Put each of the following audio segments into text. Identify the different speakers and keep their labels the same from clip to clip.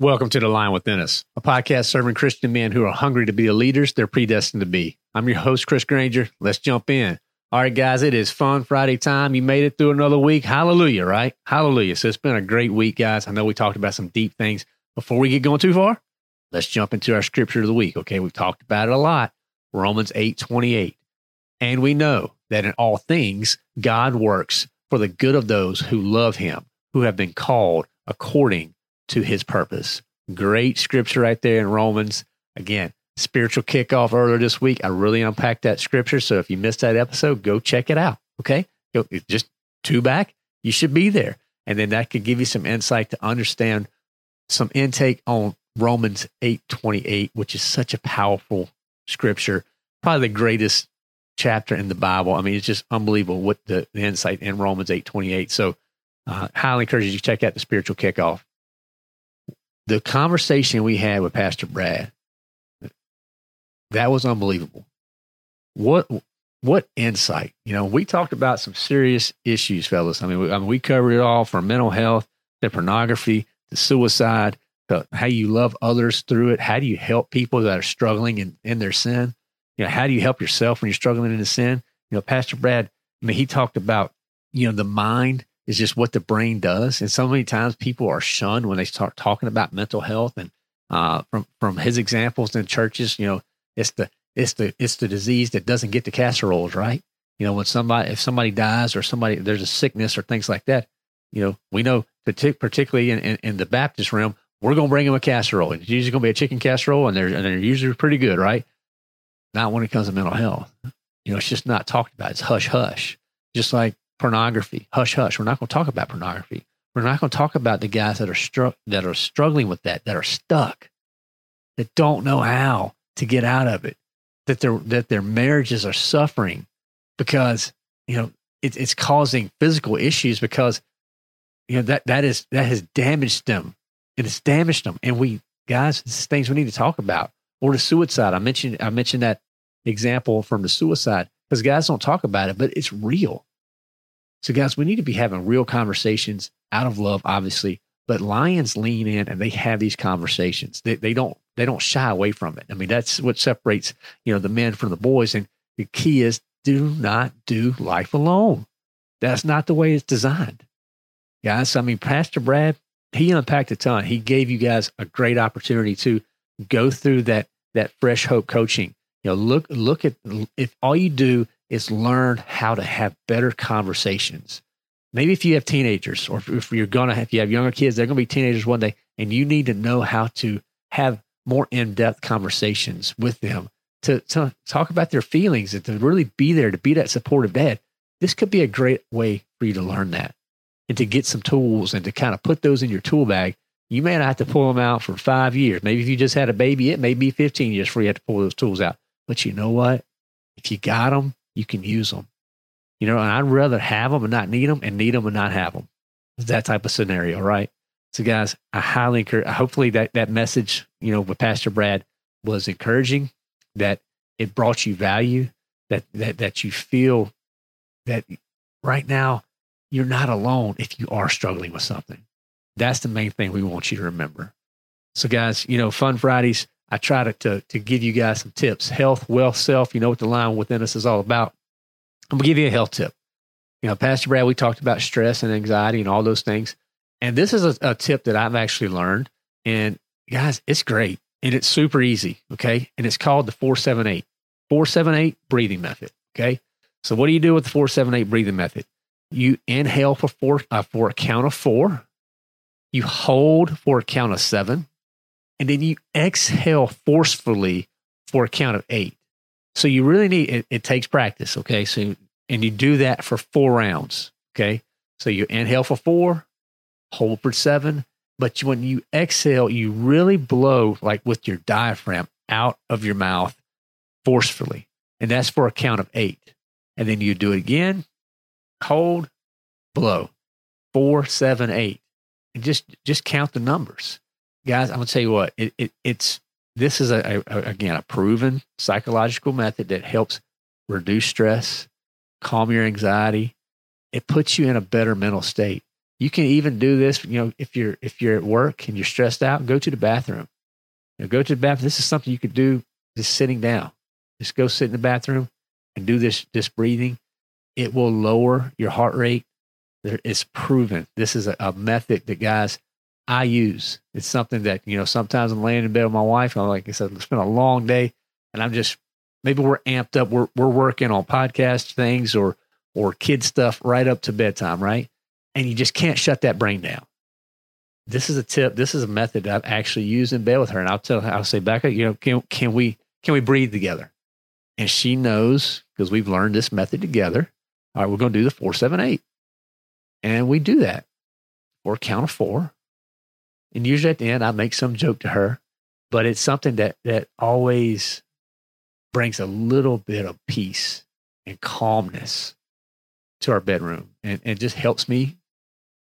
Speaker 1: Welcome to The Lion Within Us, a podcast serving Christian men who are hungry to be the leaders they're predestined to be. I'm your host, Chris Granger. Let's jump in. All right, guys, it is fun Friday time. You made it through another week. Hallelujah, right? Hallelujah. So it's been a great week, guys. I know we talked about some deep things. Before we get going too far, let's jump into our scripture of the week. Okay, we've talked about it a lot. Romans 8 28. And we know that in all things, God works for the good of those who love him, who have been called according to his purpose. Great scripture right there in Romans. Again, spiritual kickoff earlier this week. I really unpacked that scripture. So if you missed that episode, go check it out. Okay. Go just two back. You should be there. And then that could give you some insight to understand some intake on Romans 8 28, which is such a powerful scripture. Probably the greatest chapter in the Bible. I mean, it's just unbelievable what the, the insight in Romans 8 28. So, uh, highly encourage you to check out the spiritual kickoff the conversation we had with Pastor Brad, that was unbelievable. What what insight? You know, we talked about some serious issues, fellas. I mean, we, I mean, we covered it all from mental health to pornography to suicide to how you love others through it. How do you help people that are struggling in, in their sin? You know, how do you help yourself when you're struggling in the sin? You know, Pastor Brad, I mean, he talked about, you know, the mind is just what the brain does. And so many times people are shunned when they start talking about mental health. And uh, from from his examples in churches, you know, it's the it's the it's the disease that doesn't get the casseroles, right? You know, when somebody if somebody dies or somebody there's a sickness or things like that, you know, we know particularly in, in, in the Baptist realm, we're going to bring them a casserole. It's usually going to be a chicken casserole, and they're and they're usually pretty good, right? Not when it comes to mental health. You know, it's just not talked about. It's hush hush. Just like pornography. Hush, hush. We're not going to talk about pornography. We're not going to talk about the guys that are str- that are struggling with that, that are stuck, that don't know how to get out of it, that their that their marriages are suffering because you know it, it's causing physical issues because you know that that is that has damaged them and it's damaged them. And we guys, it's things we need to talk about. Or the suicide. I mentioned I mentioned that example from the suicide because guys don't talk about it, but it's real. So, guys, we need to be having real conversations out of love, obviously, but lions lean in and they have these conversations. They, they don't they don't shy away from it. I mean, that's what separates you know the men from the boys. And the key is do not do life alone. That's not the way it's designed, guys. I mean, Pastor Brad he unpacked a ton. He gave you guys a great opportunity to go through that that fresh hope coaching. You know, look look at if all you do is learn how to have better conversations. Maybe if you have teenagers, or if you're gonna have, if you have younger kids, they're gonna be teenagers one day, and you need to know how to have more in-depth conversations with them to, to talk about their feelings and to really be there to be that supportive dad. This could be a great way for you to learn that and to get some tools and to kind of put those in your tool bag. You may not have to pull them out for five years. Maybe if you just had a baby, it may be 15 years before you have to pull those tools out. But you know what? If you got them, you can use them. You know, and I'd rather have them and not need them and need them and not have them. It's that type of scenario, right? So, guys, I highly encourage, hopefully that, that message, you know, with Pastor Brad was encouraging, that it brought you value, that, that, that you feel that right now you're not alone if you are struggling with something. That's the main thing we want you to remember. So, guys, you know, Fun Fridays, I try to, to, to give you guys some tips health, wealth, self. You know what the lion within us is all about. I'm going to give you a health tip. You know, Pastor Brad, we talked about stress and anxiety and all those things. And this is a, a tip that I've actually learned And guys, it's great and it's super easy. Okay. And it's called the 478 478 breathing method. Okay. So what do you do with the 478 breathing method? You inhale for four, uh, for a count of four, you hold for a count of seven, and then you exhale forcefully for a count of eight. So you really need it, it takes practice. Okay. So, and you do that for four rounds. Okay. So you inhale for four, hold for seven, but when you exhale, you really blow like with your diaphragm out of your mouth forcefully. And that's for a count of eight. And then you do it again, hold, blow, four, seven, eight. And just just count the numbers. Guys, I'm gonna tell you what, it, it it's this is a, a again a proven psychological method that helps reduce stress, calm your anxiety. It puts you in a better mental state. You can even do this, you know, if you're if you're at work and you're stressed out, go to the bathroom. You know, go to the bathroom. This is something you could do just sitting down. Just go sit in the bathroom and do this this breathing. It will lower your heart rate. It's proven. This is a, a method that guys I use. It's something that, you know, sometimes I'm laying in bed with my wife. I'm like I said, it's been a long day and I'm just maybe we're amped up. We're we're working on podcast things or or kid stuff right up to bedtime, right? and you just can't shut that brain down. This is a tip. This is a method I've actually used in bed with her. And I'll tell her, I'll say, Becca, you know, can, can we, can we breathe together? And she knows because we've learned this method together. All right, we're going to do the four, seven, eight. And we do that for a count of four. And usually at the end, I make some joke to her, but it's something that, that always brings a little bit of peace and calmness to our bedroom and, and just helps me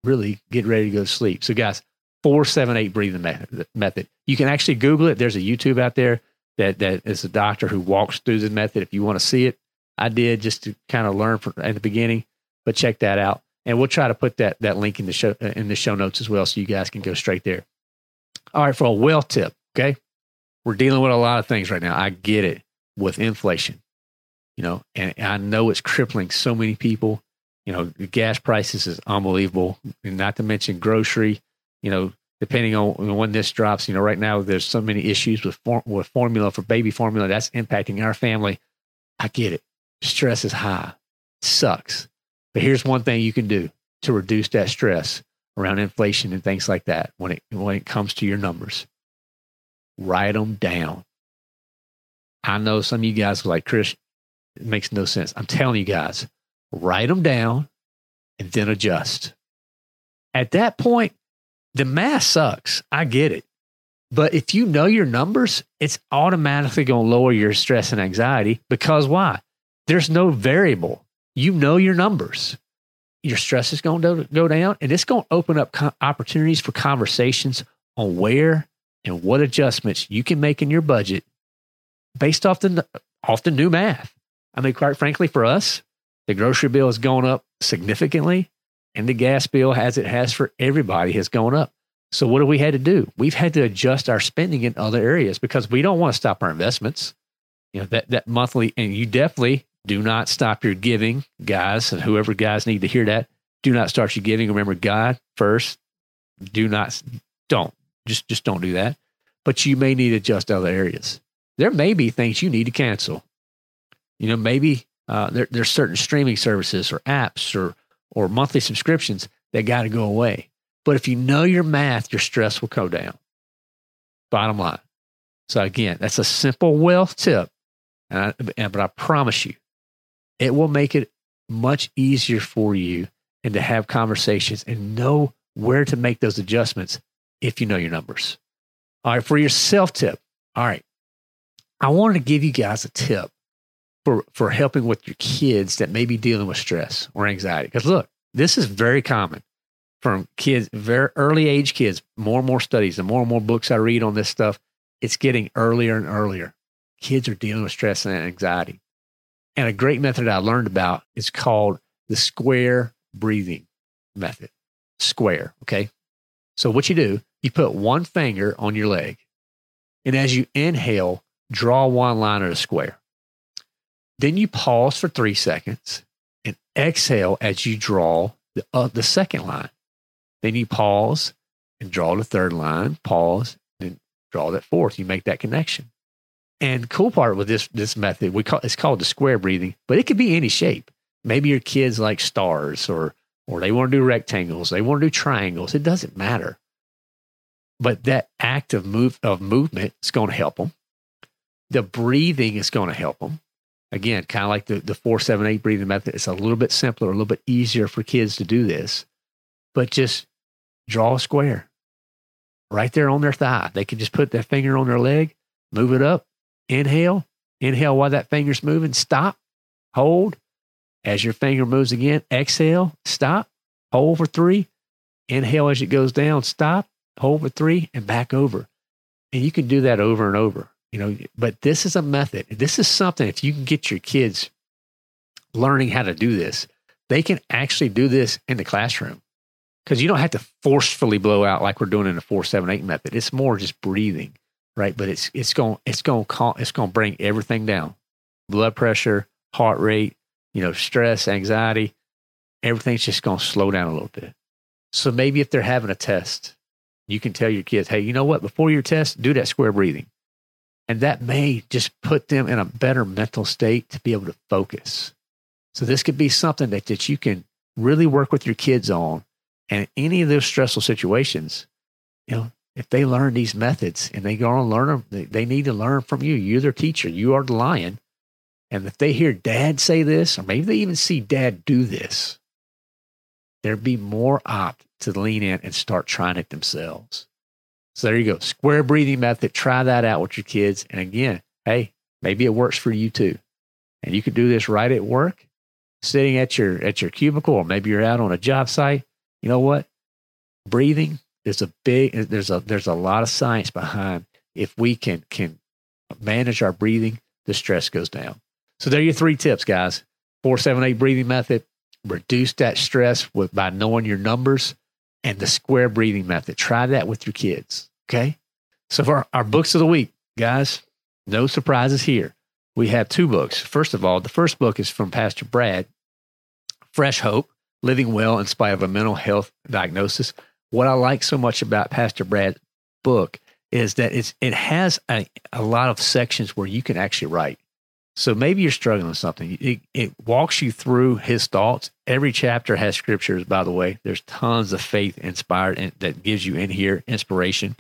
Speaker 1: really get ready to go to sleep. So, guys, four, seven, eight breathing method. You can actually Google it. There's a YouTube out there that that is a doctor who walks through the method. If you want to see it, I did just to kind of learn from at the beginning. But check that out, and we'll try to put that that link in the show uh, in the show notes as well, so you guys can go straight there. All right, for a well tip, okay, we're dealing with a lot of things right now. I get it with inflation, you know, and I know it's crippling so many people you know, the gas prices is unbelievable. And not to mention grocery, you know, depending on when this drops, you know, right now there's so many issues with, for, with formula for baby formula that's impacting our family. I get it. Stress is high. Sucks. But here's one thing you can do to reduce that stress around inflation and things like that when it when it comes to your numbers. Write them down. I know some of you guys are like, Chris, it makes no sense. I'm telling you guys, write them down, and then adjust. At that point, the math sucks. I get it. But if you know your numbers, it's automatically going to lower your stress and anxiety because why? There's no variable. You know your numbers. Your stress is going to go down and it's going to open up opportunities for conversations on where and what adjustments you can make in your budget based off the, off the new math. I mean, quite frankly, for us, the grocery bill has gone up significantly, and the gas bill, as it has for everybody, has gone up. So, what have we had to do? We've had to adjust our spending in other areas because we don't want to stop our investments. You know, that, that monthly, and you definitely do not stop your giving, guys, and whoever guys need to hear that. Do not start your giving. Remember God first. Do not, don't, just, just don't do that. But you may need to adjust other areas. There may be things you need to cancel. You know, maybe uh, there, there's certain streaming services or apps or or monthly subscriptions that got to go away. But if you know your math, your stress will go down. Bottom line. So again, that's a simple wealth tip, and I, but I promise you, it will make it much easier for you and to have conversations and know where to make those adjustments if you know your numbers. All right, for your self tip. All right, I wanted to give you guys a tip for for helping with your kids that may be dealing with stress or anxiety. Because look, this is very common from kids, very early age kids. More and more studies, and more and more books I read on this stuff, it's getting earlier and earlier. Kids are dealing with stress and anxiety. And a great method I learned about is called the square breathing method. Square, okay? So what you do, you put one finger on your leg, and as you inhale, draw one line of a square. Then you pause for three seconds and exhale as you draw the, uh, the second line. Then you pause and draw the third line, pause, then draw that fourth. You make that connection. And cool part with this this method, we call it's called the square breathing, but it could be any shape. Maybe your kids like stars or or they want to do rectangles, they want to do triangles. It doesn't matter. But that act of move of movement is going to help them. The breathing is going to help them. Again, kind of like the, the four, seven, eight breathing method. It's a little bit simpler, a little bit easier for kids to do this. But just draw a square right there on their thigh. They can just put their finger on their leg, move it up, inhale, inhale while that finger's moving, stop, hold. As your finger moves again, exhale, stop, hold for three, inhale as it goes down, stop, hold for three, and back over. And you can do that over and over, you know. But this is a method. This is something, if you can get your kids learning how to do this, they can actually do this in the classroom because you don't have to forcefully blow out like we're doing in the four seven eight method. It's more just breathing, right? But it's it's going it's going to it's going to bring everything down: blood pressure, heart rate, you know, stress, anxiety. Everything's just going to slow down a little bit. So maybe if they're having a test, you can tell your kids, hey, you know what? Before your test, do that square breathing. And that may just put them in a better mental state to be able to focus. So this could be something that, that you can really work with your kids on and any of those stressful situations, you know, if they learn these methods and they go and learn them, they, they need to learn from you. You're their teacher. You are the lion. And if they hear dad say this, or maybe they even see dad do this, they'd be more apt to lean in and start trying it themselves. So there you go. Square breathing method. Try that out with your kids. And again, hey, maybe it works for you too. And you could do this right at work, sitting at your at your cubicle, or maybe you're out on a job site you know what? Breathing is a big eh, there's a there's a lot of science behind if we can can manage our breathing, the stress goes down. So there are your three tips, guys. Four, seven, eight breathing method. Reduce that stress with by knowing your numbers and the square breathing method. Try that with your kids. Okay. So for our, our books of the week, guys, no surprises here. We have two books. First of all, the first book is from Pastor Brad, Fresh Hope living well in spite of a mental health diagnosis. What I like so much about Pastor Brad's book is that it's it has a, a lot of sections where you can actually write. So maybe you're struggling with something. It, it walks you through his thoughts. Every chapter has scriptures, by the way. There's tons of faith inspired and that gives you in here inspiration.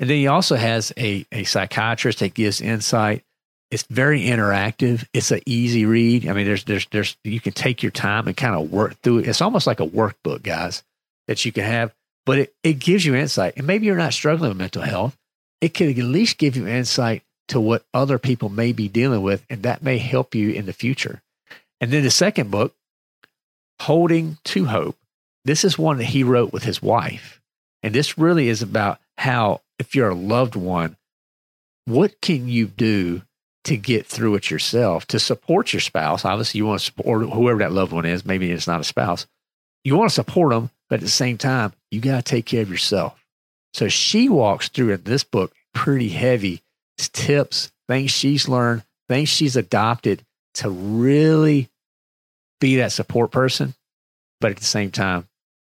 Speaker 1: And then he also has a, a psychiatrist that gives insight it's very interactive. It's an easy read. I mean, there's there's there's you can take your time and kind of work through it. It's almost like a workbook, guys, that you can have, but it, it gives you insight. And maybe you're not struggling with mental health. It could at least give you insight to what other people may be dealing with, and that may help you in the future. And then the second book, Holding to Hope. This is one that he wrote with his wife. And this really is about how, if you're a loved one, what can you do to get through it yourself to support your spouse. Obviously, you want to support whoever that loved one is. Maybe it's not a spouse. You want to support them, but at the same time, you got to take care of yourself. So she walks through in this book pretty heavy tips, things she's learned, things she's adopted to really be that support person, but at the same time,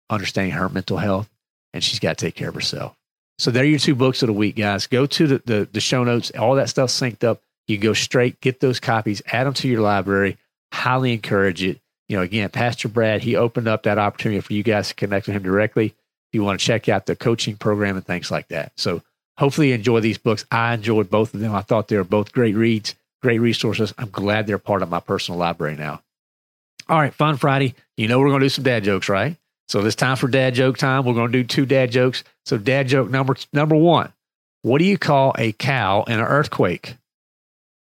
Speaker 1: understanding her mental health and she's got to take care of herself. So there are your two books of the week, guys. Go to the, the, the show notes, all that stuff synced up. You go straight, get those copies, add them to your library. Highly encourage it. You know, again, Pastor Brad, he opened up that opportunity for you guys to connect with him directly. If you want to check out the coaching program and things like that. So hopefully you enjoy these books. I enjoyed both of them. I thought they were both great reads, great resources. I'm glad they're part of my personal library now. All right, Fun Friday. You know we're going to do some dad jokes, right? So it's time for dad joke time. We're going to do two dad jokes. So dad joke number number one. What do you call a cow in an earthquake?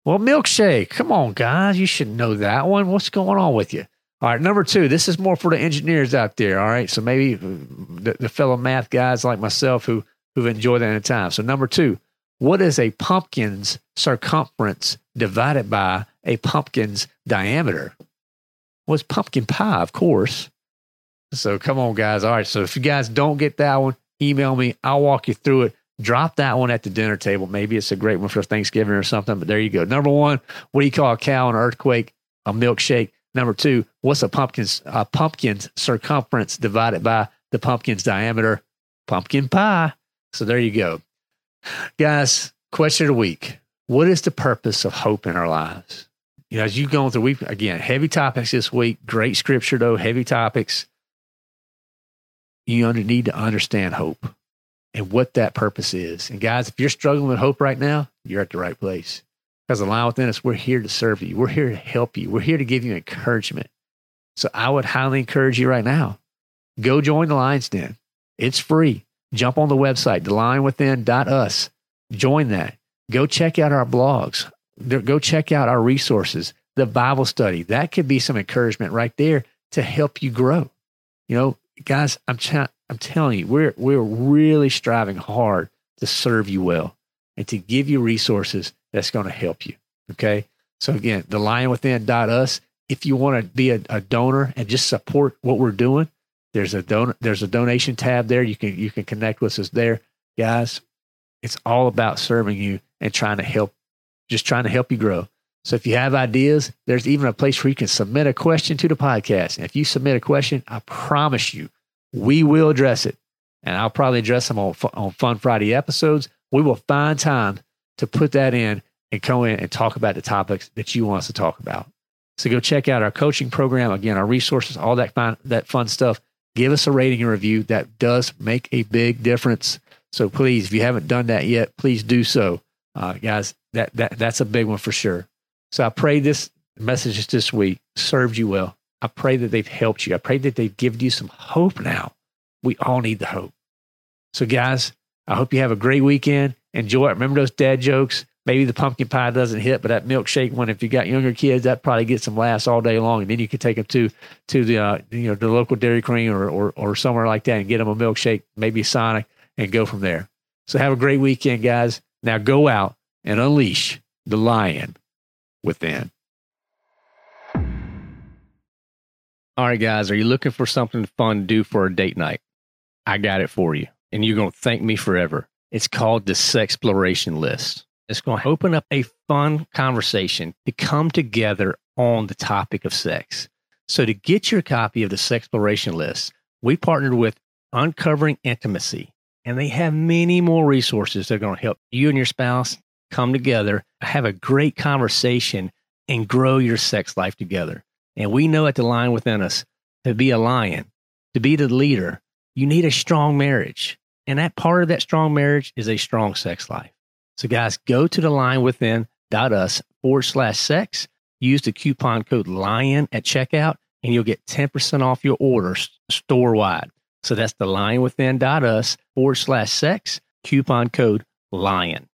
Speaker 1: Well, milkshake. Come on, guys. You should know that one. What's going on with you? All right, number two. This is more for the engineers out there. All right, so maybe the, the fellow math guys like myself who who've enjoyed that in time. So number two, what is a pumpkin's circumference divided by a pumpkin's diameter? Well, pumpkin pie, of course. So come on, guys. All right. So if you guys don't get that one, email me. I'll walk you through it drop that one at the dinner table. Maybe it's a great one for Thanksgiving or something, but there you go. Number one, what do you call a cow an earthquake? A milkshake. Number two, what's a pumpkin's pumpkin's circumference divided by the pumpkin's diameter? pumpkin pie. So there you go. Guys, question of the week. What is the purpose of hope in our lives? You know, as you've gone through, we again, heavy topics this week, great scripture though, heavy topics. You need to understand hope and what that purpose is. And guys, if you're struggling with hope right now, you're at the right place. Because the lion within us, we're here to serve you. We're here to help you. We're here to give you encouragement. So I would highly encourage you right now. Go join the Lions Den. It's free. Jump on the website, thelionwithin.us. Join that. Go check out our blogs. Go check out our resources, the Bible study. That could be some encouragement right there to help you grow. You know, guys, I'm I'm telling you, we're we're really striving hard to serve you well and to give you resources that's going to help you. Okay. So again, the lion within us. If you want to be a, a, donor and just support what we're doing, there's a don- there's a donation tab there. You can you can connect with us there, guys. It's all about serving you and trying to help, just trying to help you grow. So if you have ideas, there's even a place where you can submit a question to the podcast. And if you submit a question, I promise you, we will address it. And I'll probably address them on, on Fun Friday episodes. We will find time to put that in and go in and talk about the topics that you want us to talk about. So go check out our coaching program. Again, our resources, all that fun, that fun stuff. Give us a rating and review. That does make a big difference. So please, if you haven't done that yet, please do so. Uh, guys, that, that, that's a big one for sure. So I pray this messages this week served you well. I pray that they've helped you. I pray that they've given you some hope now. We all need the hope. So, guys, I hope you have a great weekend. Enjoy it. Remember those dad jokes. Maybe the pumpkin pie doesn't hit, but that milkshake one, if you got younger kids, that probably gets them last all day long. And then you can take them to to the uh, you know the local Dairy Queen or, or or somewhere like that and get them a milkshake, maybe Sonic, and go from there. So have a great weekend, guys. Now go out and unleash the lion within. All right, guys, are you looking for something fun to do for a date night? I got it for you, and you're going to thank me forever. It's called the Sexploration List. It's going to open up a fun conversation to come together on the topic of sex. So, to get your copy of the Sexploration List, we partnered with Uncovering Intimacy, and they have many more resources that are going to help you and your spouse come together, have a great conversation, and grow your sex life together. And we know at the Lion within us to be a lion, to be the leader, you need a strong marriage. And that part of that strong marriage is a strong sex life. So, guys, go to the lion within us forward slash sex. Use the coupon code LION at checkout, and you'll get 10% off your order store wide. So that's the lion within us forward slash sex, coupon code LION.